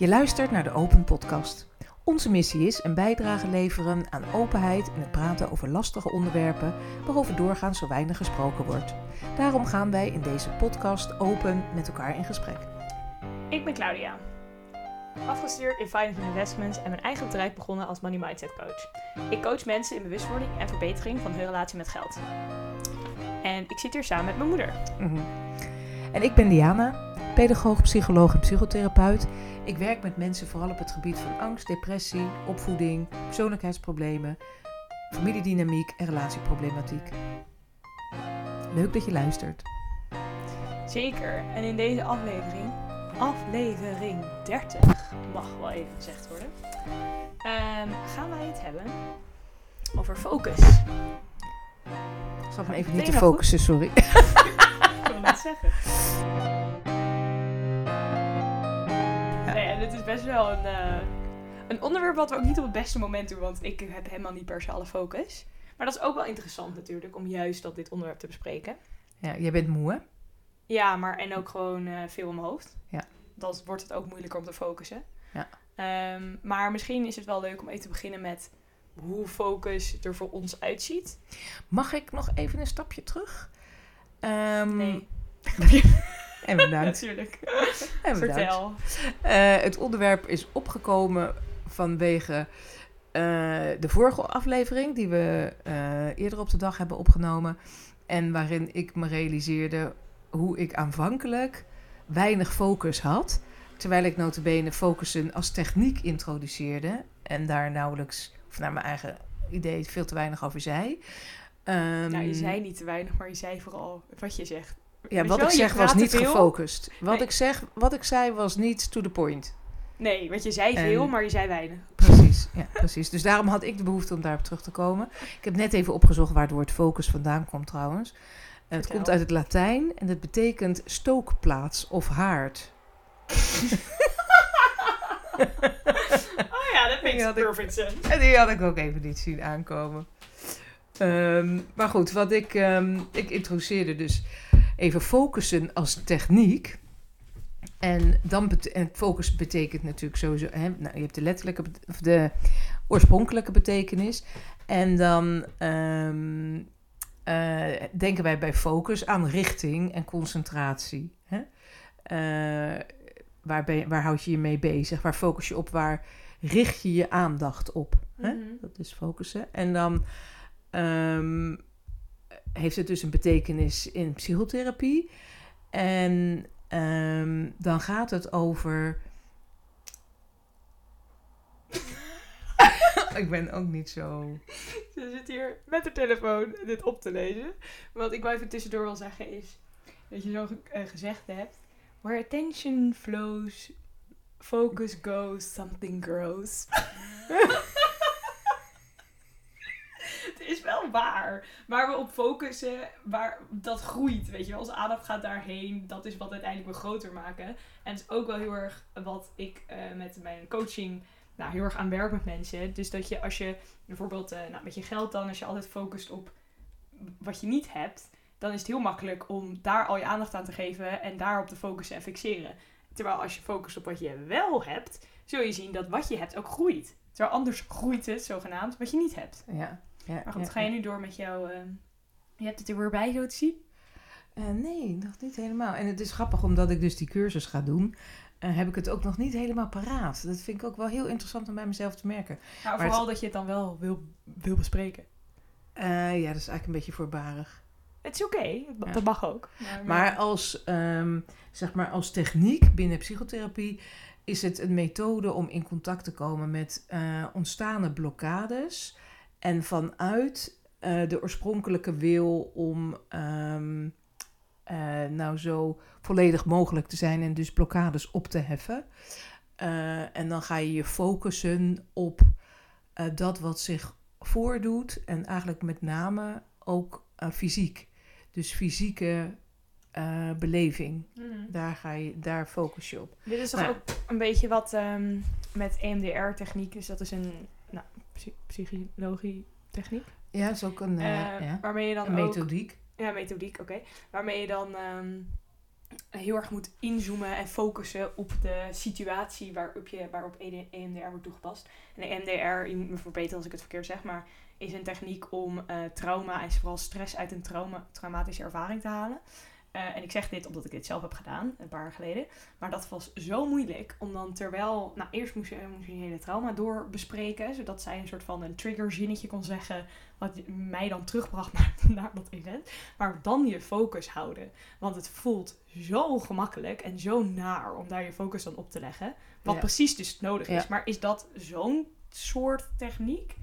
Je luistert naar de Open Podcast. Onze missie is een bijdrage leveren aan openheid en het praten over lastige onderwerpen waarover doorgaans zo weinig gesproken wordt. Daarom gaan wij in deze podcast open met elkaar in gesprek. Ik ben Claudia. Afgestudeerd in Finance Investments en mijn eigen bedrijf begonnen als Money Mindset Coach. Ik coach mensen in bewustwording en verbetering van hun relatie met geld. En ik zit hier samen met mijn moeder. Mhm. En ik ben Diana, pedagoog, psycholoog en psychotherapeut. Ik werk met mensen vooral op het gebied van angst, depressie, opvoeding, persoonlijkheidsproblemen, familiedynamiek en relatieproblematiek. Leuk dat je luistert. Zeker. En in deze aflevering, aflevering 30, mag wel even gezegd worden, ehm, gaan wij het hebben over focus. Ik zal me even niet te focussen, sorry. Ik wil net zeggen. Het is best wel een, eh, een onderwerp wat we ook niet op het beste moment doen, want ik heb helemaal niet per se alle focus. Maar dat is ook wel interessant natuurlijk, om juist dat dit onderwerp te bespreken. Ja, jij bent moe, hè? Ja, maar en ook gewoon eh, veel in mijn hoofd. Ja. Dan wordt het ook moeilijker om te focussen. Ja. Ehm, maar misschien is het wel leuk om even te beginnen met hoe focus er voor ons uitziet. Mag ik nog even een stapje terug? Ehm, Nee, En bedankt. natuurlijk. En bedankt. Vertel. Eh, het onderwerp is opgekomen vanwege eh, de vorige aflevering die we eh, eerder op de dag hebben opgenomen. En waarin ik me realiseerde hoe ik aanvankelijk weinig focus had. Terwijl ik notabene focussen als techniek introduceerde. En daar nauwelijks, of naar mijn eigen idee, veel te weinig over zei. Ehm, Nou, je zei niet te weinig, maar je zei vooral wat je zegt. Ja, wat ik zeg was niet gefocust. Wat, Nee. ik zeg, wat ik zei was niet to the point. Nee, want je zei veel, En- maar je zei weinig. Precies, ja, precies. Dus daarom had ik de behoefte om daarop terug te komen. Ik heb net even opgezocht waar het woord focus vandaan komt trouwens. Eh, het komt uit het Latijn en het betekent stookplaats of haard. Oh ja, dat makes perfect sense. En die had ik ook even niet zien aankomen. Ehm, maar goed, wat ik, ehm, ik introduceerde dus even focussen als techniek. En dan bete- en focus betekent natuurlijk sowieso, hè, nou, je hebt de letterlijke bet- of de oorspronkelijke betekenis. En dan ehm, eh, denken wij bij focus aan richting en concentratie. Hè? Eh, waar, ben je- waar houd je je mee bezig? Waar focus je op? Waar richt je je aandacht op? Hè? Mhm. Dat is focussen. En dan ehm, heeft het dus een betekenis in psychotherapie. En ehm, dan gaat het over. Ik ben ook niet zo. Ze zit hier met de telefoon dit op te lezen. Wat ik wel even tussendoor wil zeggen is... Dat je zo eh, gezegd hebt... Where attention flows, focus goes, something grows. Is wel waar. Waar we op focussen, waar dat groeit. Weet je onze aandacht gaat daarheen. Dat is wat uiteindelijk we groter maken. En het is ook wel heel erg wat ik eh, met mijn coaching nou, heel erg aan werk met mensen. Dus dat je als je bijvoorbeeld eh, nou, met je geld dan, als je altijd focust op wat je niet hebt, dan is het heel makkelijk om daar al je aandacht aan te geven en daarop te focussen en fixeren. Terwijl als je focust op wat je wel hebt, zul je zien dat wat je hebt ook groeit. Terwijl anders groeit het zogenaamd wat je niet hebt. Ja. Ja Maar goed, ja, ga je nu door met jouw... eh, je hebt het er weer bij zo te zien? Eh, nee, nog niet helemaal. En het is grappig, omdat ik dus die cursus ga doen, eh, heb ik het ook nog niet helemaal paraat. Dat vind ik ook wel heel interessant om bij mezelf te merken. Nou, Maar vooral dat je het dan wel wil, wil bespreken. Eh, ja, dat is eigenlijk een beetje voorbarig. Het is oké, dat- Ja. dat mag ook. Maar als, ehm, zeg maar als techniek binnen psychotherapie is het een methode om in contact te komen met eh ontstane blokkades. En vanuit eh, de oorspronkelijke wil om ehm, eh, nou zo volledig mogelijk te zijn en dus blokkades op te heffen. Eh, en dan ga je je focussen op dat wat zich voordoet en eigenlijk met name ook fysiek. Dus fysieke beleving. Mhm. Daar, ga je, daar focus je op. Dit is toch Nou. ook een beetje wat ehm, met EMDR-techniek is. Dat is een nou, psy- psychologie-techniek. Ja, dat is ook een, eh, Eh, ja, Waarmee je dan een ook... methodiek. Ja, methodiek, oké. Waarmee je dan ehm, heel erg moet inzoomen en focussen op de situatie waarop, je, waarop EMDR wordt toegepast. En de EMDR, je moet me verbeteren als ik het verkeerd zeg, maar is een techniek om uh, trauma en vooral stress uit een trauma, traumatische ervaring te halen. Uh, en ik zeg dit omdat ik dit zelf heb gedaan, een paar jaar geleden. Maar dat was zo moeilijk, om dan terwijl... Nou, eerst moest je, moest je een hele trauma doorbespreken. Zodat zij een soort van een triggerzinnetje kon zeggen... wat mij dan terugbracht naar, naar dat event. Maar dan je focus houden. Want het voelt zo gemakkelijk en zo naar om daar je focus dan op te leggen. Wat precies dus nodig is. Maar is dat zo'n soort techniek?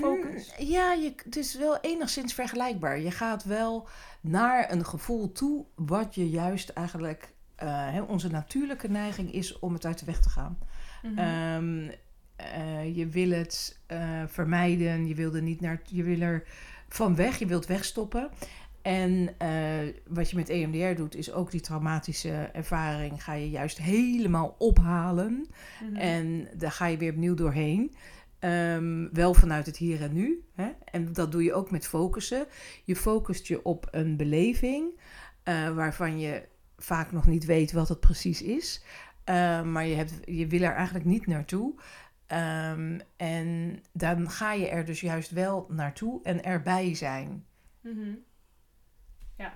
Focus? ja, je, het is wel enigszins vergelijkbaar. Je gaat wel naar een gevoel toe wat je juist eigenlijk... Uh, onze natuurlijke neiging is om het uit de weg te gaan. Mhm. Ehm, eh, je wil het uh, vermijden, je wil er niet naar, je wil er van weg, je wilt wegstoppen. En wat je met EMDR doet, is ook die traumatische ervaring ga je juist helemaal ophalen. Mhm. En daar ga je weer opnieuw doorheen. Ehm, wel vanuit het hier en nu. Hè? En dat doe je ook met focussen. Je focust je op een beleving uh, waarvan je vaak nog niet weet wat het precies is. Uh, maar je, hebt, je wil er eigenlijk niet naartoe. Um, en dan ga je er dus juist wel naartoe en erbij zijn. -hmm. Ja,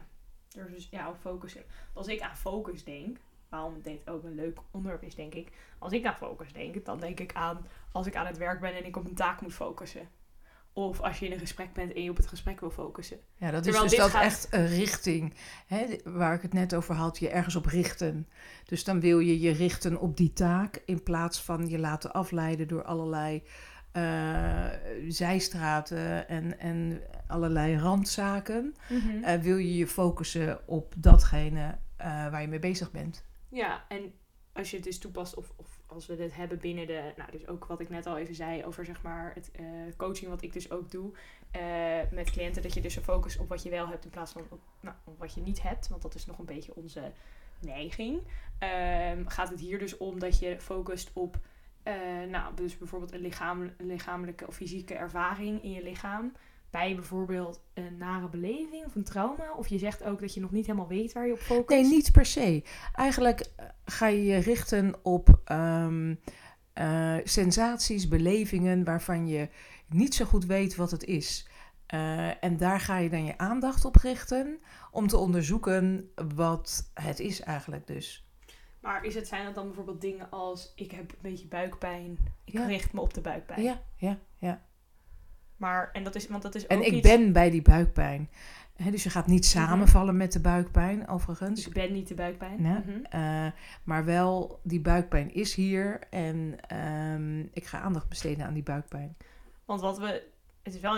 dus ja, focussen. Als ik aan focus denk, waarom dit ook een leuk onderwerp is, denk ik. Als ik aan focus denk, dan denk ik aan als ik aan het werk ben en ik op een taak moet focussen. Of als je in een gesprek bent en je op het gesprek wil focussen. Ja, dat is dus dat echt een richting. Hè, waar ik het net over had, je ergens op richten. Dus dan wil je je richten op die taak in plaats van je laten afleiden door allerlei uh, zijstraten en, en allerlei randzaken. Mm wil je je focussen op datgene uh, waar je mee bezig bent. Ja, en als je het dus toepast of, of als we dit hebben binnen de, nou dus ook wat ik net al even zei over zeg maar het uh, coaching wat ik dus ook doe uh, met cliënten, dat je dus een focus op wat je wel hebt in plaats van op, nou, wat je niet hebt, want dat is nog een beetje onze neiging. Um, gaat het hier dus om dat je focust op, uh, nou dus bijvoorbeeld een, een lichamelijke of fysieke ervaring in je lichaam bij bijvoorbeeld een nare beleving of een trauma? Of je zegt ook dat je nog niet helemaal weet waar je op focust? Nee, niet per se. Eigenlijk eh, ga je je richten op um, uh, sensaties, belevingen waarvan je niet zo goed weet wat het is. Uh, en daar ga je dan je aandacht op richten om te onderzoeken wat het is eigenlijk dus. Maar is het, zijn dat dan bijvoorbeeld dingen als ik heb een beetje buikpijn, ik richt me op de buikpijn? Ja, ja, ja. Maar, en dat is, want dat is ook En ik ben bij die buikpijn. dus je gaat niet mhm. samenvallen met de buikpijn, overigens. Dus ik ben niet de buikpijn. Nee, mhm. uh, maar wel, die buikpijn is hier. En um, ik ga aandacht besteden aan die buikpijn. Want wat we... Het is wel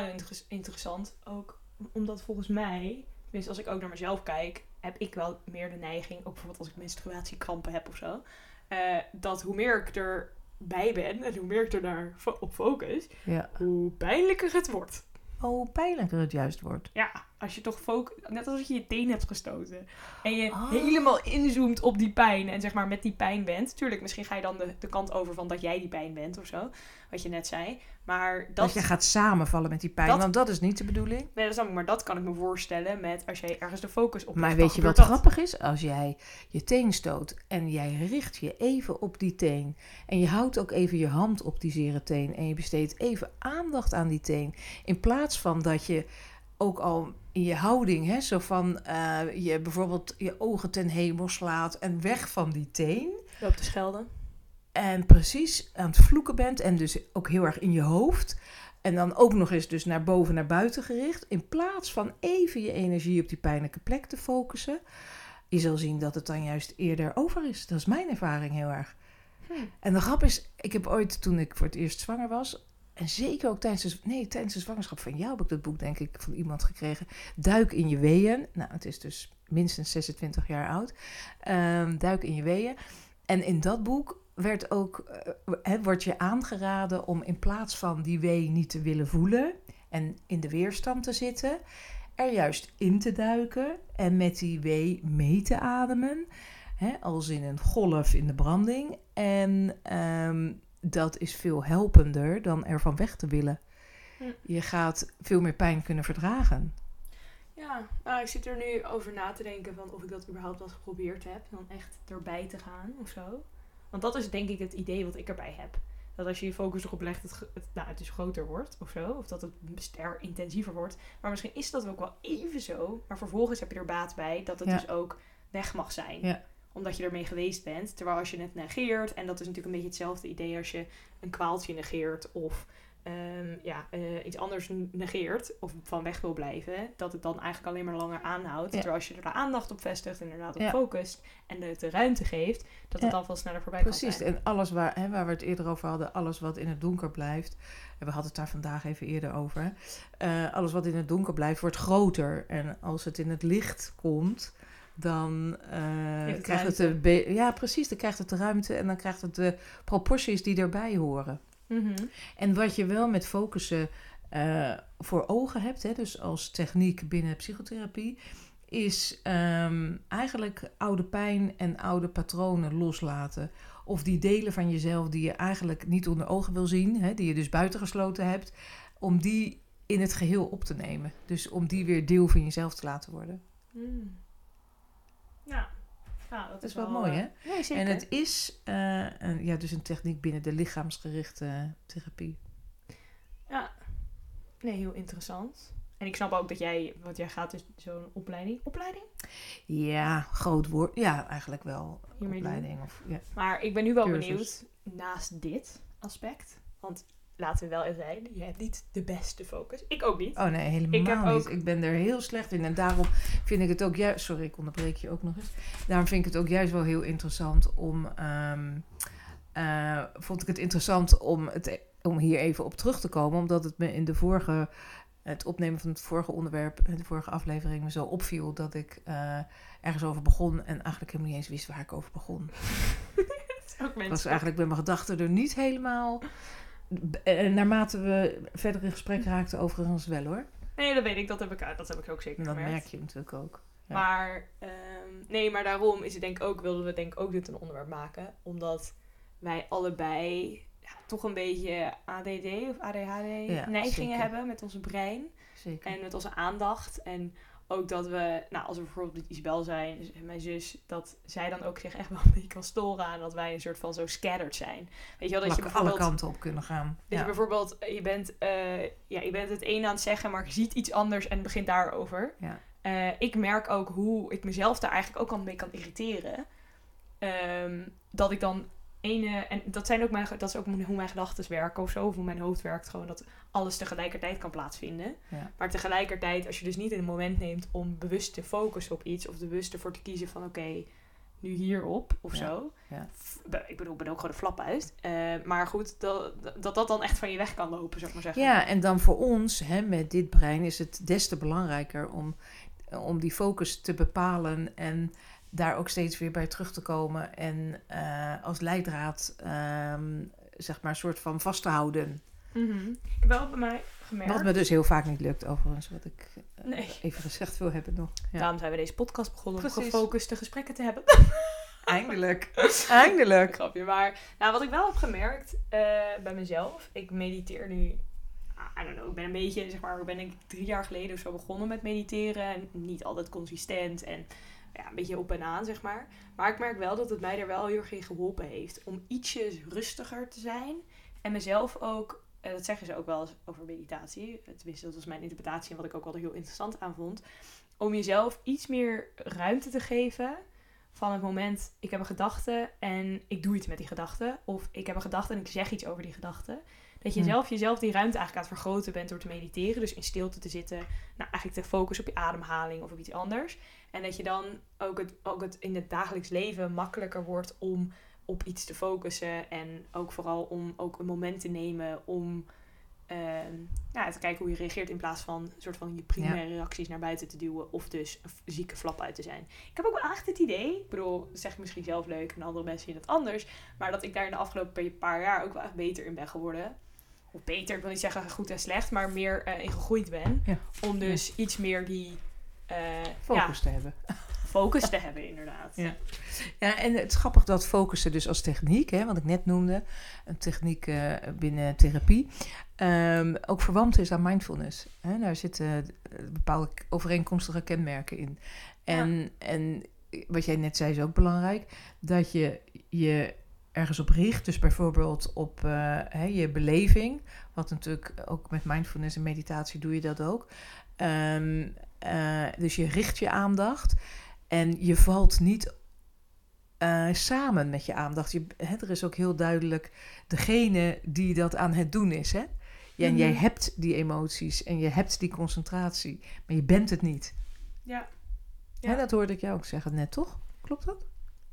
interessant ook, omdat volgens mij... Tenminste, als ik ook naar mezelf kijk, heb ik wel meer de neiging... Ook bijvoorbeeld als ik menstruatiekrampen heb of zo... Uh, dat hoe meer ik er bij ben en hoe meer ik er naar op focus, ja. hoe pijnlijker het wordt. Oh, hoe pijnlijker het juist wordt. Ja, als je toch focus, net als je je teen hebt gestoten en je oh. helemaal inzoomt op die pijn en zeg maar met die pijn bent. Tuurlijk, misschien ga je dan de, de kant over van dat jij die pijn bent of zo, wat je net zei. Maar dat, dat je gaat samenvallen met die pijn, want dat is niet de bedoeling. Nee, dat snap ik, maar dat kan ik me voorstellen met als jij ergens de focus op Maar weet je wat grappig is? Als jij je teen stoot en jij richt je even op die teen en je houdt ook even je hand op die zere teen en je besteedt even aandacht aan die teen, in plaats van dat je ook al in je houding, hè, zo van uh, je bijvoorbeeld je ogen ten hemel slaat en weg van die teen. Loopt te schelden. En precies aan het vloeken bent en dus ook heel erg in je hoofd. En dan ook nog eens dus naar boven, naar buiten gericht. In plaats van even je energie op die pijnlijke plek te focussen. Je zal zien dat het dan juist eerder over is. Dat is mijn ervaring heel erg. Hm. En de grap is, ik heb ooit toen ik voor het eerst zwanger was, en zeker ook tijdens de, nee, tijdens de zwangerschap van jou heb ik dat boek, denk ik, van iemand gekregen. Duik in je weeën. Nou, het is dus minstens 26 jaar oud. Um, duik in je weeën. En in dat boek werd ook, uh, wordt je aangeraden om in plaats van die wee niet te willen voelen en in de weerstand te zitten, er juist in te duiken en met die wee mee te ademen. Als in een golf in de branding. En um, dat is veel helpender dan ervan weg te willen. Hm. Je gaat veel meer pijn kunnen verdragen. Ja, nou, ik zit er nu over na te denken van of ik dat überhaupt wel geprobeerd heb. Dan echt erbij te gaan of zo. Want dat is denk ik het idee wat ik erbij heb. Dat als je je focus erop legt, het, het, nou, het dus groter wordt of zo. Of dat het ster intensiever wordt. Maar misschien is dat ook wel even zo. Maar vervolgens heb je er baat bij dat het Ja. dus ook weg mag zijn. Ja. Omdat je ermee geweest bent. Terwijl als je het negeert, en dat is natuurlijk een beetje hetzelfde idee als je een kwaaltje negeert of ehm, ja, eh, iets anders negeert of van weg wil blijven, dat het dan eigenlijk alleen maar langer aanhoudt. Ja. Terwijl als je er de aandacht op vestigt, inderdaad op Ja. focust en het de ruimte geeft, dat het Ja. dan veel sneller voorbij Precies, kan zijn. en alles waar, hè, waar we het eerder over hadden, alles wat in het donker blijft. En we hadden het daar vandaag even eerder over. Eh, alles wat in het donker blijft, wordt groter. En als het in het licht komt, dan eh, het krijgt het de. Ja, precies, dan krijgt het de ruimte en dan krijgt het de proporties die erbij horen. Mhm. En wat je wel met focussen eh, voor ogen hebt, hè, dus als techniek binnen psychotherapie, is ehm, eigenlijk oude pijn en oude patronen loslaten. Of die delen van jezelf die je eigenlijk niet onder ogen wil zien, hè, die je dus buitengesloten hebt, om die in het geheel op te nemen. Dus om die weer deel van jezelf te laten worden. Mm. Ja. ja, dat is wel mooi, eh, hè? Nee, zeker. En het is eh, een, ja, dus een techniek binnen de lichaamsgerichte therapie. Nee, heel interessant. En ik snap ook dat jij, want jij gaat dus zo'n opleiding. Opleiding? Ja, groot woord. Ja, eigenlijk wel. Hiermee opleiding. Of, ja. Maar ik ben nu wel Cursus. benieuwd, naast dit aspect. Want laten we wel even zijn, je hebt niet de beste focus. Ik ook niet. Oh nee, helemaal Ik heb niet. ook- Ik ben er heel slecht in. En daarom vind ik het ook juist... Sorry, ik onderbreek je ook nog eens. Daarom vind ik het ook juist wel heel interessant om... ehm, eh, vond ik het interessant om, het, om hier even op terug te komen. Omdat het me in de vorige... Het opnemen van het vorige onderwerp, de vorige aflevering, me zo opviel dat ik eh, ergens over begon en eigenlijk helemaal niet eens wist waar ik over begon. ook Ik mensen. was eigenlijk bij mijn gedachten er niet helemaal. Eh, naarmate we verder in gesprek raakten, overigens wel hoor. Nee, dat weet ik. Dat heb ik, dat heb ik ook zeker En dat gemerkt. merk je natuurlijk ook. ja. Maar, ehm, nee, maar daarom is het denk ik ook, wilden we denk ik ook dit een onderwerp maken. Omdat wij allebei ja, toch een beetje ADD of ADHD Ja, neigingen zeker. hebben met onze brein. Zeker. En met onze aandacht. En ook dat we, nou, als we bijvoorbeeld met Isabel zijn, dus mijn zus, dat zij dan ook zich echt wel een beetje kan storen aan dat wij een soort van zo scattered zijn. Weet je wel, dat je Alle- kanten op kunnen gaan. Dat je Ja. bijvoorbeeld, je bent, eh, ja, je bent het een aan het zeggen, maar je ziet iets anders en begint daarover. Ja. Eh, ik merk ook hoe ik mezelf daar eigenlijk ook al mee kan irriteren. Ehm, dat ik dan ene, en dat, zijn ook mijn, dat is ook hoe mijn gedachten werken of zo, of hoe mijn hoofd werkt, gewoon dat alles tegelijkertijd kan plaatsvinden. Ja. Maar tegelijkertijd, als je dus niet een moment neemt om bewust te focussen op iets, of bewust ervoor te kiezen van oké, nu hierop of Ja, zo. ja. Ik bedoel, ik ben ook gewoon de flap uit. Eh, maar goed, dat, dat dat dan echt van je weg kan lopen, zou ik maar zeggen. ja, en dan voor ons, hè, met dit brein, is het des te belangrijker om, om die focus te bepalen en daar ook steeds weer bij terug te komen. En eh, als leidraad, ehm, zeg maar, een soort van vast te houden. Ik heb wel bij mij gemerkt. Wat me dus heel vaak niet lukt, overigens, wat ik eh, Nee. even gezegd wil hebben nog. Ja. Daarom zijn we deze podcast begonnen om gefocuste gesprekken te hebben. Eindelijk. Eindelijk. Grapje. Maar nou, wat ik wel heb gemerkt eh, bij mezelf. Ik mediteer nu. I don't know. Ik ben een beetje, zeg maar, ben ik drie jaar geleden of zo begonnen met mediteren. En niet altijd consistent. En ja, een beetje op en aan, zeg maar. Maar ik merk wel dat het mij er wel heel erg in geholpen heeft. Om ietsjes rustiger te zijn. En mezelf ook, eh, dat zeggen ze ook wel eens over meditatie. Tenminste, dat was mijn interpretatie en wat ik ook wel heel interessant aan vond. Om jezelf iets meer ruimte te geven van het moment, ik heb een gedachte en ik doe iets met die gedachte. Of ik heb een gedachte en ik zeg iets over die gedachte. Dat je Hm. zelf jezelf die ruimte eigenlijk aan het vergroten bent door te mediteren. Dus in stilte te zitten. Nou, eigenlijk te focussen op je ademhaling of op iets anders. En dat je dan ook het, ook het in het dagelijks leven makkelijker wordt om op iets te focussen. En ook vooral om ook een moment te nemen om ja, te kijken hoe je reageert. In plaats van een soort van je primaire reacties naar buiten te duwen. Of dus een zieke flap uit te zijn. Ik heb ook wel echt het idee, ik bedoel, dat zeg ik misschien zelf leuk en andere mensen zien het anders. Maar dat ik daar in de afgelopen paar jaar ook wel echt beter in ben geworden. Of beter, ik wil niet zeggen goed en slecht, maar meer eh, in gegroeid ben. Ja. Om dus iets meer die eh, Focus te hebben. focus te hebben, inderdaad. Ja. Ja, en het is grappig dat focussen dus als techniek, hè, wat ik net noemde, een techniek eh, binnen therapie, ehm, ook verwant is aan mindfulness. Hè. Daar zitten eh, bepaalde overeenkomstige kenmerken in. En, en wat jij net zei is ook belangrijk, dat je je ergens op richt. Dus bijvoorbeeld op hè, je beleving, wat natuurlijk ook met mindfulness en meditatie doe je dat ook. Ehm, eh, dus je richt je aandacht en je valt niet eh, samen met je aandacht. Je, hè, er is ook heel duidelijk degene die dat aan het doen is. Hè? Ja, en jij Mhm. hebt die emoties en je hebt die concentratie, maar je bent het niet. Ja. Hè, Ja. dat hoorde ik jou ook zeggen net, toch? Klopt dat?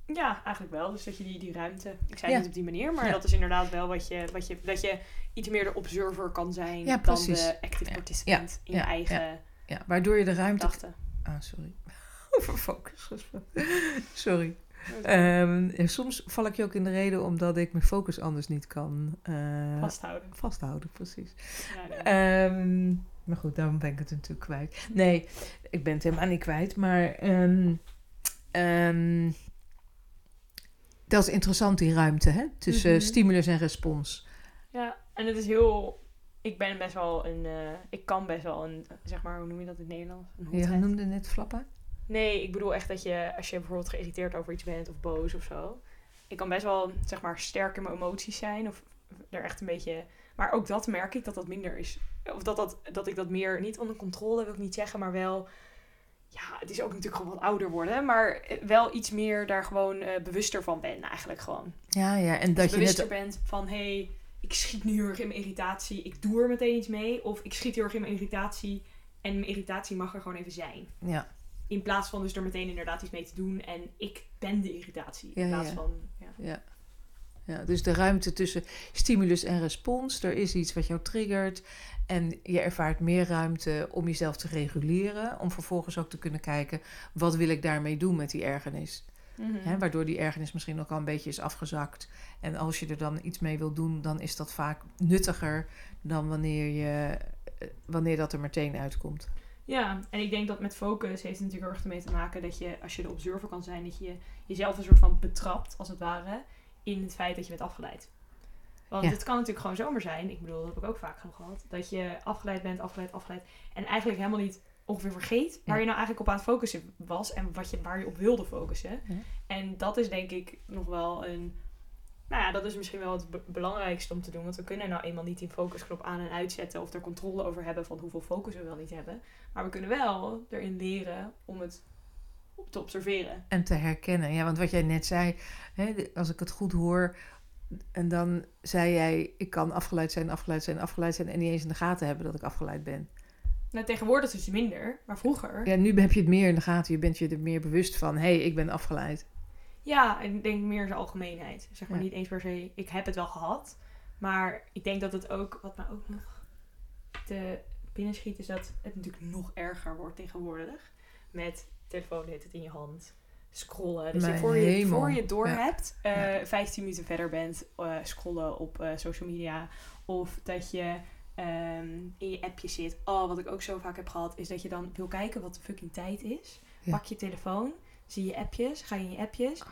Ja, eigenlijk wel. Dus dat je die, die ruimte. Ik zei Ja. niet op die manier, maar Ja. dat is inderdaad wel wat je, wat je. Dat je iets meer de observer kan zijn dan de active participant in je eigen Ja, waardoor je de ruimte... gedachten. Ah, sorry. Over focus gesproken. Sorry. Ehm, ja, soms val ik je ook in de reden omdat ik mijn focus anders niet kan eh, Vasthouden. vasthouden. Precies. Ja, nee. Ehm, maar goed, daarom ben ik het natuurlijk kwijt. Nee, ik ben het helemaal niet kwijt. Maar ehm, dat is interessant, die ruimte, hè? Tussen Mhm. stimulus en respons. Ja, en het is heel. Ik ben best wel een. eh, ik kan best wel een. Zeg maar, hoe noem je dat in het Nederlands? Een Je noemde net flappen. Nee, ik bedoel echt dat je, als je bijvoorbeeld geïrriteerd over iets bent of boos of zo. Ik kan best wel, zeg maar, sterk in mijn emoties zijn. Of er echt een beetje. Maar ook dat merk ik dat dat minder is. Of dat, dat, dat ik dat meer niet onder controle wil ik niet zeggen, maar wel. Ja, het is ook natuurlijk gewoon wat ouder worden. Maar wel iets meer daar gewoon eh, bewuster van ben, eigenlijk gewoon. Ja, ja. En Dat je je bewuster net... bent van hé, hey, ik schiet nu heel erg in mijn irritatie. Ik doe er meteen iets mee. Of ik schiet heel erg in mijn irritatie. En mijn irritatie mag er gewoon even zijn. Ja, In plaats van dus er meteen inderdaad iets mee te doen. En ik ben de irritatie. In Ja, plaats ja. van. Ja. ja. Ja, dus de ruimte tussen stimulus en respons. Er is iets wat jou triggert. En je ervaart meer ruimte om jezelf te reguleren. Om vervolgens ook te kunnen kijken, wat wil ik daarmee doen met die ergernis? Mhm. Hè, waardoor die ergernis misschien ook al een beetje is afgezakt. En als je er dan iets mee wil doen, dan is dat vaak nuttiger dan wanneer, je, eh, wanneer dat er meteen uitkomt. Ja, en ik denk dat met focus heeft het natuurlijk erg ermee te maken dat je, als je de observer kan zijn, dat je jezelf een soort van betrapt, als het ware, in het feit dat je bent afgeleid. Want Ja. het kan natuurlijk gewoon zomaar zijn, ik bedoel, dat heb ik ook vaak genoeg gehad, dat je afgeleid bent, afgeleid, afgeleid, en eigenlijk helemaal niet ongeveer vergeet waar Ja. je nou eigenlijk op aan het focussen was en wat je, waar je op wilde focussen. Ja. En dat is denk ik nog wel een, nou ja, dat is misschien wel het be- belangrijkste om te doen, want we kunnen nou eenmaal niet die focusknop aan en uitzetten of er controle over hebben van hoeveel focus we wel niet hebben. Maar we kunnen wel erin leren om het op te observeren. En te herkennen. Ja, want wat jij net zei, hè, als ik het goed hoor. En dan zei jij, ik kan afgeleid zijn, afgeleid zijn, afgeleid zijn. En niet eens in de gaten hebben dat ik afgeleid ben. Nou, tegenwoordig is het minder, maar vroeger. Ja, nu heb je het meer in de gaten. Je bent je er meer bewust van. Hé, hey, ik ben afgeleid. Ja, en ik denk meer in zijn algemeenheid. Zeg maar Ja. niet eens per se, ik heb het wel gehad. Maar ik denk dat het ook, wat mij ook nog te binnen schiet, is dat het natuurlijk nog erger wordt tegenwoordig. Met telefoon heet het in je hand. Scrollen. Dus Mijn voor je, voor je het door Ja. hebt, eh, Ja. 15 minuten verder bent, eh, scrollen op eh, social media. Of dat je ehm, in je appje zit. Oh, wat ik ook zo vaak heb gehad, is dat je dan wil kijken wat de fucking tijd is. Ja. Pak je telefoon, zie je appjes, ga je in je appjes.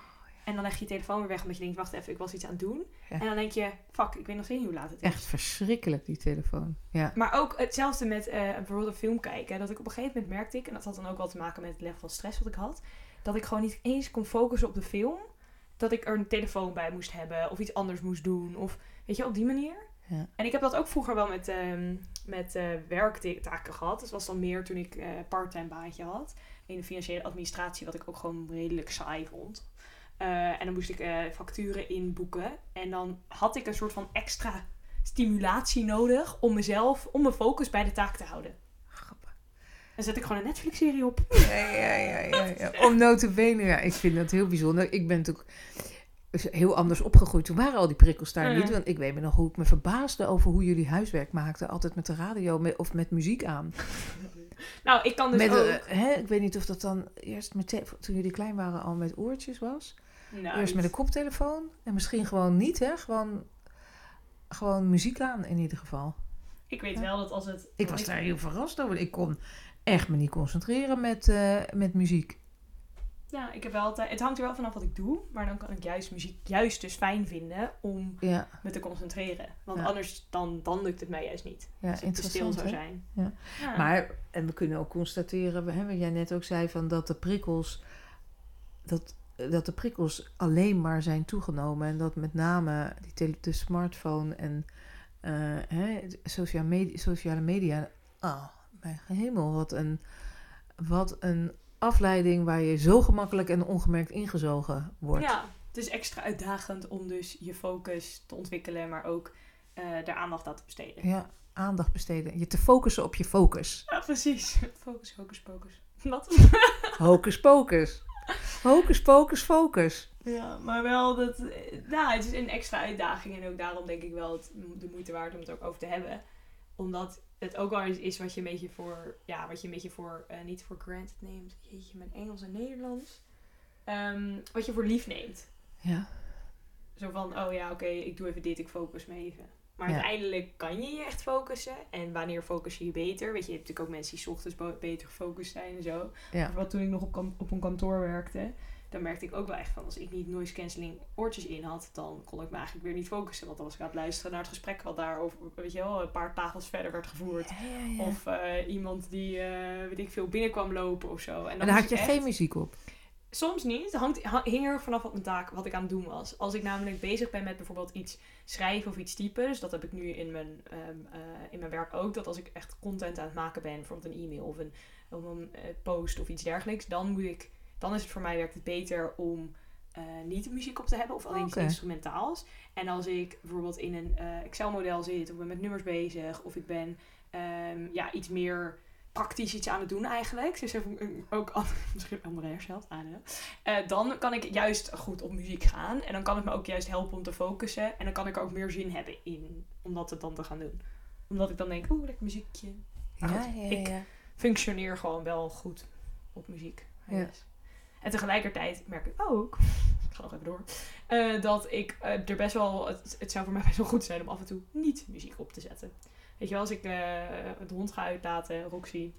En dan leg je je telefoon weer weg omdat je denkt, wacht even, ik was iets aan het doen. Ja. En dan denk je, fuck, ik weet nog steeds niet hoe laat het is. Echt verschrikkelijk, die telefoon. Ja. Maar ook hetzelfde met eh, bijvoorbeeld een film kijken. Dat ik op een gegeven moment merkte ik, en dat had dan ook wel te maken met het level van stress wat ik had. Dat ik gewoon niet eens kon focussen op de film. Dat ik er een telefoon bij moest hebben of iets anders moest doen. Of weet je, op die manier. Ja. En ik heb dat ook vroeger wel met, ehm met eh, werktaken gehad. Dat was dan meer toen ik eh parttime baantje had. In de financiële administratie, wat ik ook gewoon redelijk saai vond. Eh, en dan moest ik facturen inboeken. En dan had ik een soort van extra stimulatie nodig om mezelf, om mijn focus bij de taak te houden. Grappig. Dan zet ik gewoon een Netflix-serie op. Ja, ja, ja, ja, ja. Om ja, ik vind dat heel bijzonder. Ik ben natuurlijk heel anders opgegroeid. Toen waren al die prikkels daar Ja. niet. Want ik weet me nog hoe ik me verbaasde over hoe jullie huiswerk maakten. Altijd met de radio met, of met muziek aan. Nou, ik kan dus met, ook... eh, hè, ik weet niet of dat dan eerst met toen jullie klein waren al met oortjes was. nou, eerst met een koptelefoon. En misschien gewoon niet, hè. Gewoon, gewoon muziek aan in ieder geval. Ik weet wel dat als het... Ik was daar heel verrast over. Ik kon echt me niet concentreren met, eh, met muziek. Ja, ik heb wel altijd... Het hangt er wel vanaf wat ik doe. Maar dan kan ik juist muziek juist dus fijn vinden om Ja, me te concentreren. Want Ja. anders dan, dan lukt het mij juist niet. ja Als ik te stil zou zijn. Ja. Maar, en we kunnen ook constateren, hè, wat jij net ook zei, van dat de prikkels, dat, dat de prikkels alleen maar zijn toegenomen. En dat met name die tele, de smartphone en eh, hè, sociale, media, sociale media. Oh, mijn hemel, wat een, wat een afleiding waar je zo gemakkelijk en ongemerkt ingezogen wordt. Ja, het is extra uitdagend om dus je focus te ontwikkelen, maar ook eh er aandacht aan te besteden. Ja, aandacht besteden. Je te focussen op je focus. Ja, precies. Focus, hocus pocus. Wat? Hocus pocus. Hocus pocus focus. Ja, maar wel dat... eh, Nou, het is een extra uitdaging en ook daarom denk ik wel het, de moeite waard om het ook over te hebben. Omdat het ook wel is wat je een beetje voor... Ja, wat je een beetje voor... eh, niet voor granted neemt. Jeetje, mijn Engels en Nederlands. Ehm, wat je voor lief neemt. Ja. Zo van, oh ja, oké, ik doe even dit, ik focus me even. Maar Ja. uiteindelijk kan je je echt focussen. En wanneer focus je je beter? Weet je, je hebt natuurlijk ook mensen die 's ochtends beter gefocust zijn en zo. Ja. Wat toen ik nog op, op een kantoor werkte, dan merkte ik ook wel echt van... als ik niet noise cancelling oortjes in had, dan kon ik me eigenlijk weer niet focussen. Want dan was ik aan het luisteren naar het gesprek wat daar over, weet je wel, een paar tafels verder werd gevoerd. Ja, ja, ja. Of eh, iemand die, eh, weet ik veel, binnenkwam lopen of zo. en dan moest had je geen muziek op. Soms niet. Het hangt, ha- hing er vanaf wat mijn taak, wat ik aan het doen was. Als ik namelijk bezig ben met bijvoorbeeld iets schrijven of iets typen. Dus dat heb ik nu in mijn, ehm, eh, in mijn werk ook. Dat als ik echt content aan het maken ben, bijvoorbeeld een e-mail of een, of een post of iets dergelijks. Dan moet ik, dan is het voor mij werkt het beter om eh, niet de muziek op te hebben of alleen iets Oké. instrumentaals. En als ik bijvoorbeeld in een eh, Excel-model zit of ik ben met nummers bezig of ik ben ehm, ja, iets meer praktisch iets aan het doen eigenlijk. Dus even een- ook an- misschien andere hersenhelft aan. Eh, dan kan ik juist goed op muziek gaan. En dan kan het me ook juist helpen om te focussen. En dan kan ik er ook meer zin hebben in om dat dan te gaan doen. Omdat ik dan denk, oeh, lekker muziekje. Maar Ja, goed, ja, ik-. Functioneer gewoon wel goed op muziek. Ja. En tegelijkertijd merk ik ook, ik ga nog even door, eh, dat ik eh, er best wel, het, het zou voor mij best wel goed zijn om af en toe niet muziek op te zetten. Weet je wel, als ik eh, het hond ga uitlaten, Roxy,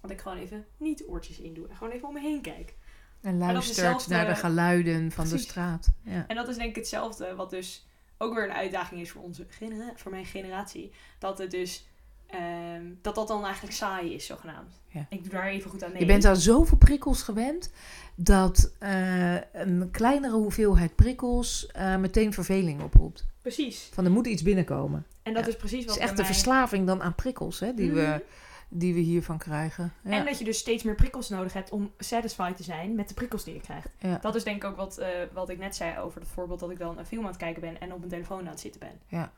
dat ik gewoon even niet oortjes in doe en gewoon even om me heen kijk. En luistert naar de geluiden van de straat. Ja. En dat is denk ik hetzelfde, wat dus ook weer een uitdaging is voor, onze voor mijn generatie. Dat het dus, ehm, dat dat dan eigenlijk saai is, zogenaamd. Ja. Ik doe daar even goed aan mee. Je bent aan zoveel prikkels gewend dat eh, een kleinere hoeveelheid prikkels eh, meteen verveling oproept. Precies. Van er moet iets binnenkomen. En dat Ja. is precies Het wat is echt de mij- verslaving dan aan prikkels hè, die, Mhm. we, die we hiervan krijgen. Ja. En dat je dus steeds meer prikkels nodig hebt om satisfied te zijn met de prikkels die je krijgt. Dat is denk ik ook wat, eh, wat ik net zei over het voorbeeld dat ik dan een film aan het kijken ben en op mijn telefoon aan het zitten ben. Ja.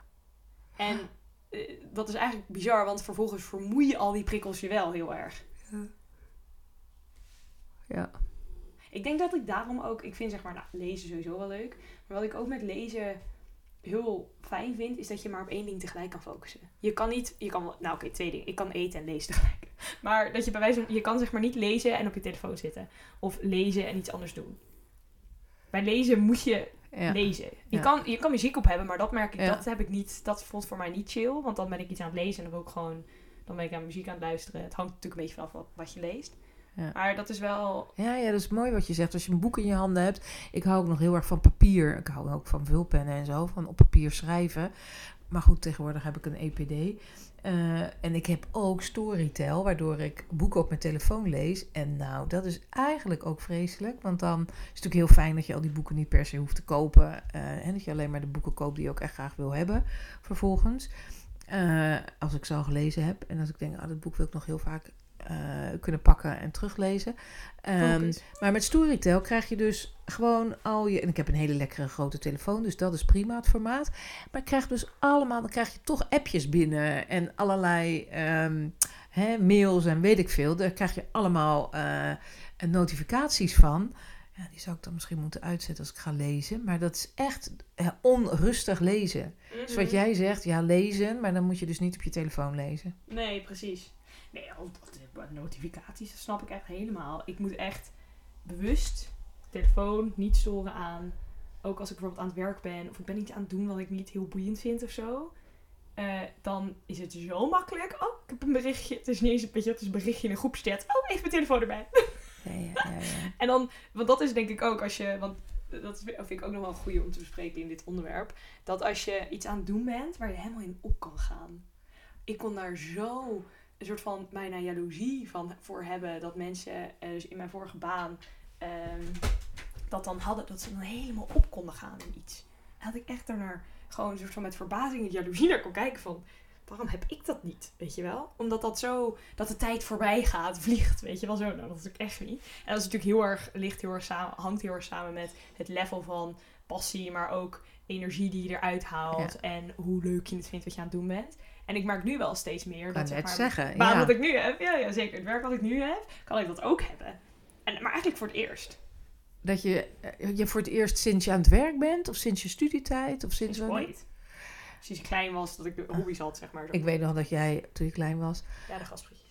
En dat is eigenlijk bizar, want vervolgens vermoeien al die prikkels je wel heel erg. Ja. Ik denk dat ik daarom ook, ik vind zeg maar, nou, lezen sowieso wel leuk. Maar wat ik ook met lezen heel fijn vind, is dat je maar op één ding tegelijk kan focussen. Je kan niet, je kan nou oké, twee dingen. Ik kan eten en lezen tegelijk. Maar dat je bij wijze van, je kan zeg maar niet lezen en op je telefoon zitten. Of lezen en iets anders doen. Bij lezen moet je Ja. lezen. Je, Ja. kan, je kan muziek op hebben, maar dat merk ik, Ja. dat heb ik niet, dat voelt voor mij niet chill. Want dan ben ik iets aan het lezen en dan ik gewoon, dan ben ik aan muziek aan het luisteren. Het hangt natuurlijk een beetje vanaf wat, wat je leest. Ja. Maar dat is wel, Ja, ja, dat is mooi wat je zegt. Als je een boek in je handen hebt. Ik hou ook nog heel erg van papier. Ik hou ook van vulpennen en zo. Van op papier schrijven. Maar goed, tegenwoordig heb ik een EPD. Eh, en ik heb ook Storytel, waardoor ik boeken op mijn telefoon lees. En nou, dat is eigenlijk ook vreselijk. Want dan is het natuurlijk heel fijn dat je al die boeken niet per se hoeft te kopen. eh, en dat je alleen maar de boeken koopt die je ook echt graag wil hebben vervolgens. Eh, als ik ze al gelezen heb. En als ik denk, ah, dat boek wil ik nog heel vaak eh, kunnen pakken en teruglezen. Ehm, Focus. maar met Storytel krijg je dus gewoon al je... En ik heb een hele lekkere grote telefoon, dus dat is prima het formaat. Maar ik krijg dus allemaal... Dan krijg je toch appjes binnen en allerlei ehm, mails en weet ik veel. Daar krijg je allemaal eh, notificaties van. Ja, die zou ik dan misschien moeten uitzetten als ik ga lezen. Maar dat is echt eh, onrustig lezen. Dus wat Mhm. jij zegt, ja, lezen. Maar dan moet je dus niet op je telefoon lezen. Nee, precies. Nee, dat notificaties, dat snap ik echt helemaal. Ik moet echt bewust telefoon niet storen aan. Ook als ik bijvoorbeeld aan het werk ben of ik ben iets aan het doen wat ik niet heel boeiend vind of zo. eh, dan is het zo makkelijk. Oh, ik heb een berichtje. Het is niet eens een beetje, het is een berichtje in een groepschat. Oh, even mijn telefoon erbij. Ja, ja, ja. En dan, want dat is denk ik ook als je, want dat vind ik ook nog wel een goede om te bespreken in dit onderwerp. Dat als je iets aan het doen bent waar je helemaal in op kan gaan. Ik kon daar zo een soort van bijna jaloezie van voor hebben dat mensen eh, dus in mijn vorige baan ehm, dat dan hadden, dat ze dan helemaal op konden gaan in iets. En dat ik echt daarnaar gewoon een soort van met verbazing en jaloezie naar kon kijken van waarom heb ik dat niet, weet je wel? Omdat dat zo, dat de tijd voorbij gaat, vliegt, weet je wel zo. Nou, dat is ook echt niet. En dat is natuurlijk heel erg, ligt heel erg samen, hangt heel erg samen met het level van passie, maar ook energie die je eruit haalt en hoe leuk je het vindt wat je aan het doen bent. En ik merk nu wel steeds meer dat zeg maar, zeggen. Ja. wat ik nu heb, ja, ja zeker, het werk wat ik nu heb, kan ik dat ook hebben. En, maar eigenlijk voor het eerst. Dat je, eh, je voor het eerst sinds je aan het werk bent, of sinds je studietijd, of sinds ooit. Sinds ik klein was, dat ik de hobby's had, zeg maar. Zo. Ik weet nog dat jij, toen je klein was, Ja, de gasprietjes.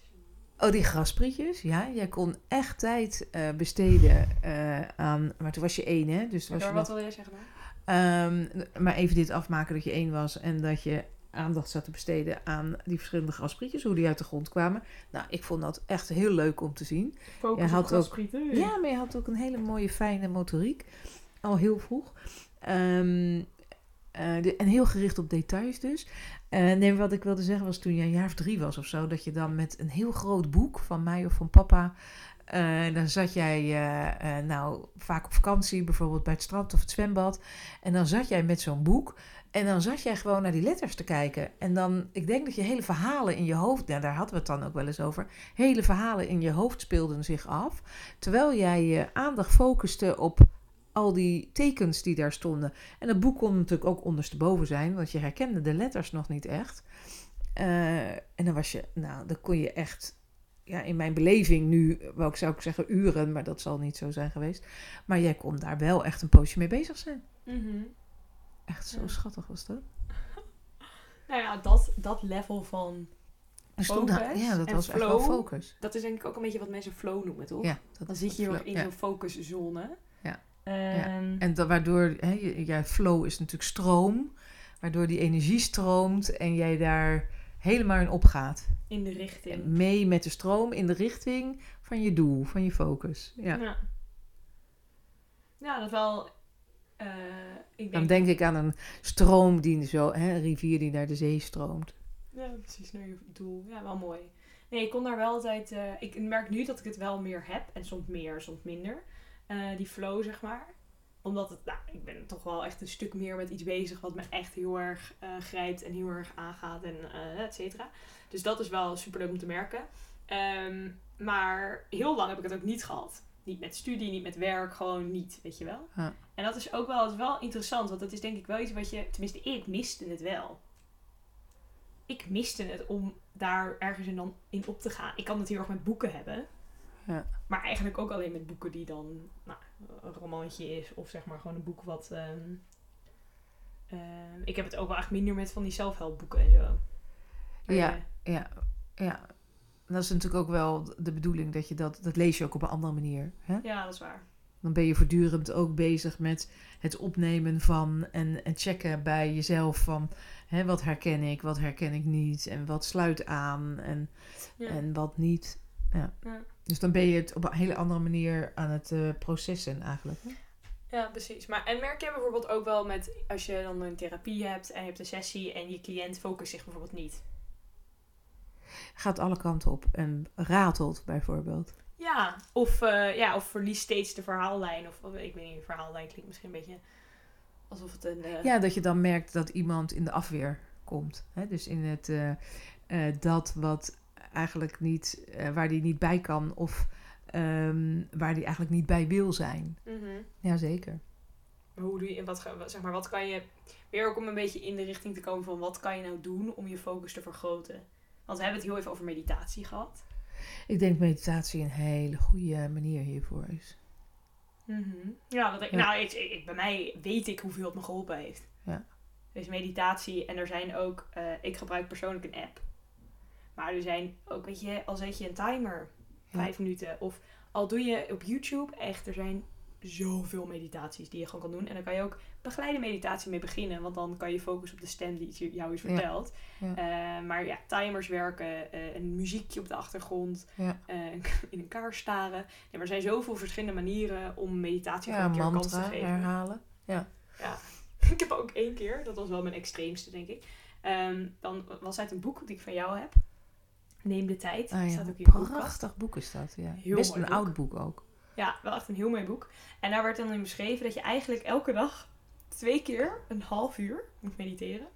Oh, die grasprietjes, ja. Jij kon echt tijd eh, besteden eh, aan... Maar toen was je één, hè? Dus was Maar je wat nog- wil jij zeggen dan? Ehm, maar even dit afmaken dat je één was en dat je aandacht zat te besteden aan die verschillende grasprietjes, hoe die uit de grond kwamen. Nou, ik vond dat echt heel leuk om te zien. Focus Jij had ook-. Ja, maar je had ook een hele mooie, fijne motoriek. Al heel vroeg. Ehm, eh, de- en heel gericht op details dus. Eh, nee, wat ik wilde zeggen was toen je een jaar of drie was of zo... dat je dan met een heel groot boek van mij of van papa... eh, dan zat jij nou vaak op vakantie, bijvoorbeeld bij het strand of het zwembad. En dan zat jij met zo'n boek... En dan zat jij gewoon naar die letters te kijken. En dan, ik denk dat je hele verhalen in je hoofd, nou, daar hadden we het dan ook wel eens over. Hele verhalen in je hoofd speelden zich af. Terwijl jij je aandacht focuste op al die tekens die daar stonden. En het boek kon natuurlijk ook ondersteboven zijn, want je herkende de letters nog niet echt. Eh, en dan was je, nou, dan kon je echt, ja, in mijn beleving nu, ik zou ik zeggen uren, maar dat zal niet zo zijn geweest. Maar jij kon daar wel echt een poosje mee bezig zijn. Mhm. Echt zo Ja. schattig was dat. Nou ja, dat, dat level van... Stond daar- Focus ja, dat en was echt wel flow. focus. Dat is denk ik ook een beetje wat mensen flow noemen, toch? Ja, dat Dan zit je flow, in ja. zo'n focuszone. Ja. En En dat, waardoor, hè, ja, flow is natuurlijk stroom, waardoor die energie stroomt en jij daar helemaal in opgaat. in de richting. Mee met de stroom in de richting van je doel, van je focus. Ja. Ja. Ja, dat wel... eh, ik Dan denk... denk ik aan een stroom die zo, hè, een rivier die naar de zee stroomt. Ja, precies, naar je doel. Ja, wel mooi. Nee, ik kon daar wel altijd... eh, ik merk nu dat ik het wel meer heb. En soms meer, soms minder. Eh, die flow, zeg maar. Omdat het... Nou, ik ben toch wel echt een stuk meer met iets bezig... wat me echt heel erg grijpt en heel erg aangaat en et cetera. Dus dat is wel super leuk om te merken. Ehm, maar heel lang heb ik het ook niet gehad. Niet met studie, niet met werk, gewoon niet, weet je wel. Ja. En dat is ook wel, is wel interessant, want dat is denk ik wel iets wat je... Tenminste, ik miste het wel. Ik miste het om daar ergens in, dan in op te gaan. Ik kan het heel erg met boeken hebben. Ja. Maar eigenlijk ook alleen met boeken die dan nou, een romantje is. Of zeg maar gewoon een boek wat... ehm, ehm, ik heb het ook wel echt minder met van die zelfhelpboeken en zo. Ja. je- Ja, ja. Dat is natuurlijk ook wel de bedoeling dat je dat, dat lees je ook op een andere manier. Hè? ja, dat is waar. Dan ben je voortdurend ook bezig met het opnemen van en, en checken bij jezelf van hè, wat herken ik, wat herken ik niet en wat sluit aan en, Ja. en wat niet. Ja. Ja. Dus dan ben je het op een hele andere manier aan het eh, processen eigenlijk. Hè? Ja, precies. Maar en merk je bijvoorbeeld ook wel met als je dan een therapie hebt en je hebt een sessie en je cliënt focust zich bijvoorbeeld niet. Gaat alle kanten op en ratelt bijvoorbeeld. Ja, of, eh, ja, of verliest steeds de verhaallijn. Of of, ik weet niet, verhaallijn klinkt misschien een beetje alsof het een. eh, Ja, dat je dan merkt dat iemand in de afweer komt. Hè? Dus in het eh, dat wat eigenlijk niet, waar die niet bij kan of ehm, waar die eigenlijk niet bij wil zijn. mhm. Jazeker. Maar hoe doe je, wat, zeg maar, wat kan je, weer ook om een beetje in de richting te komen van wat kan je nou doen om je focus te vergroten? Want we hebben het heel even over meditatie gehad. Ik denk meditatie een hele goede manier hiervoor is. Ja, dat ik, Ja. nou, ik, ik, bij mij weet ik hoeveel het me geholpen heeft. Ja. Dus meditatie en er zijn ook, eh, ik gebruik persoonlijk een app. Maar er zijn ook, weet je, al zet je een timer, Ja. vijf minuten. Of al doe je op YouTube echt, er zijn zoveel meditaties die je gewoon kan doen. En dan kan je ook begeleide meditatie mee beginnen. Want dan kan je focussen op de stem die jou is Ja. verteld. Ja. Eh, maar ja, timers werken, eh, een muziekje op de achtergrond, Ja. eh, in een kaars staren. Ja, maar er zijn zoveel verschillende manieren om meditatie Ja, voor een keer kans te geven. herhalen. Ja. Ik heb ook één keer, dat was wel mijn extreemste, denk ik. Ehm, dan was uit een boek die ik van jou heb. Neem de tijd. Ah, ja. staat ook boekenkast. Prachtig boek is dat, ja. Heel Best een boek. oud boek ook. Ja, wel echt een heel mooi boek. En daar werd dan in beschreven dat je eigenlijk elke dag twee keer een half uur moet mediteren.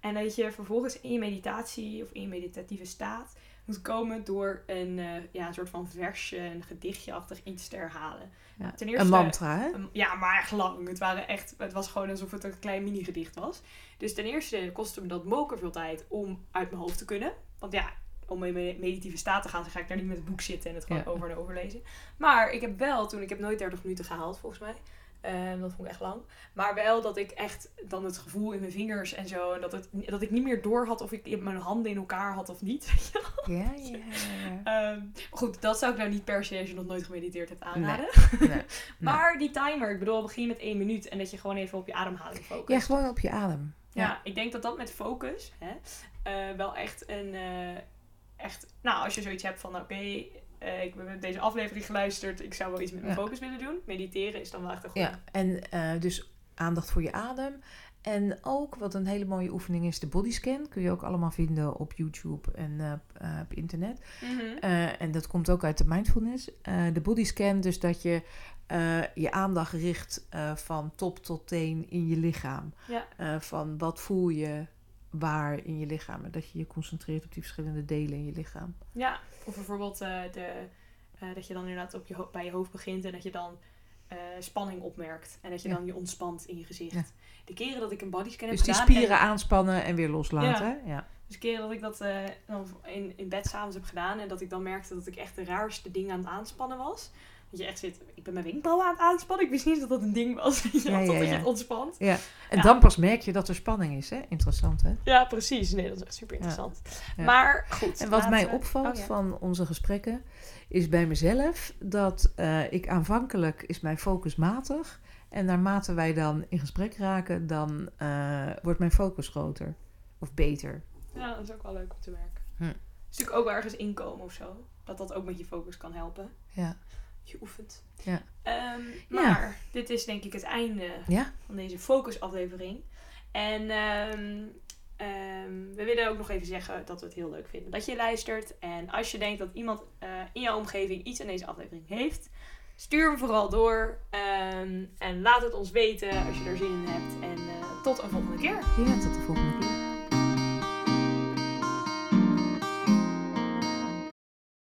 En dat je vervolgens in je meditatie of in je meditatieve staat moet komen door een, eh, ja, een soort van versje, een gedichtje-achtig iets te herhalen. Ja. Ten eerste, Een mantra, hè? een- ja, maar echt lang. Het, waren echt, het was gewoon alsof het een klein mini-gedicht was. Dus ten eerste kostte me dat moker veel tijd om uit mijn hoofd te kunnen. Want ja, om in mijn meditieve staat te gaan, dan ga ik daar niet met het boek zitten en het gewoon Ja. over en over lezen. Maar ik heb wel, toen ik heb nooit 30 minuten gehaald volgens mij. Ehm, dat vond ik echt lang. Maar wel dat ik echt dan het gevoel in mijn vingers en zo. En dat, het, dat ik niet meer door had of ik mijn handen in elkaar had of niet. Ja, ja, ja. Ehm, goed, dat zou ik nou niet per se als je nog nooit gemediteerd hebt aanraden. Nee, nee. Maar die timer, ik bedoel, begin met één minuut en dat je gewoon even op je ademhaling focust. Ja, gewoon op je adem. Ja, ik denk dat dat met focus hè, eh, wel echt een. eh, echt, nou, als je zoiets hebt van: oké, eh, ik heb deze aflevering geluisterd, ik zou wel iets met mijn Ja. focus willen doen. Mediteren is dan wel echt een goede. Ja, en eh, dus aandacht voor je adem. En ook, wat een hele mooie oefening is, de bodyscan. Kun je ook allemaal vinden op YouTube en eh, op internet. Mhm. Eh, en dat komt ook uit de mindfulness. De bodyscan, dus dat je je aandacht richt van top tot teen in je lichaam. Ja. Van wat voel je waar in je lichaam. En dat je je concentreert op die verschillende delen in je lichaam. ja, of bijvoorbeeld eh, de, eh, dat je dan inderdaad op je bij je hoofd begint en dat je dan eh, spanning opmerkt. En dat je Ja. dan je ontspant in je gezicht. Ja. De keren dat ik een bodyscan heb Dus die gedaan... en- spieren aanspannen en weer loslaten. Ja. Dus keren dat ik dat in, in bed s'avonds heb gedaan en dat ik dan merkte dat ik echt de raarste dingen aan het aanspannen was. Dat je echt zit, ik ben mijn wenkbrauwen aan het aanspannen. Ik wist niet dat dat een ding was. weet je wel, Ja, ja, totdat je het ontspant. En Ja. dan pas merk je dat er spanning is. Hè? Interessant, hè? Ja, precies. Nee, dat is echt super interessant. Maar goed. En wat laten mij opvalt Oh, van onze gesprekken is bij mezelf dat eh, ik aanvankelijk is mijn focus matig. En naarmate wij dan in gesprek raken, dan eh, wordt mijn focus groter. Of beter. Ja, dat is ook wel leuk om te merken. Hm. Het is natuurlijk ook ergens inkomen of zo. Dat dat ook met je focus kan helpen. Ja. Je oefent. Ja. Ehm, Ja. maar dit is denk ik het einde Ja? van deze focusaflevering. En ehm, ehm, we willen ook nog even zeggen dat we het heel leuk vinden dat je luistert. En als je denkt dat iemand eh, in jouw omgeving iets aan deze aflevering heeft, stuur hem vooral door. En laat het ons weten als je er zin in hebt. En eh, tot een volgende keer. Ja, tot de volgende keer.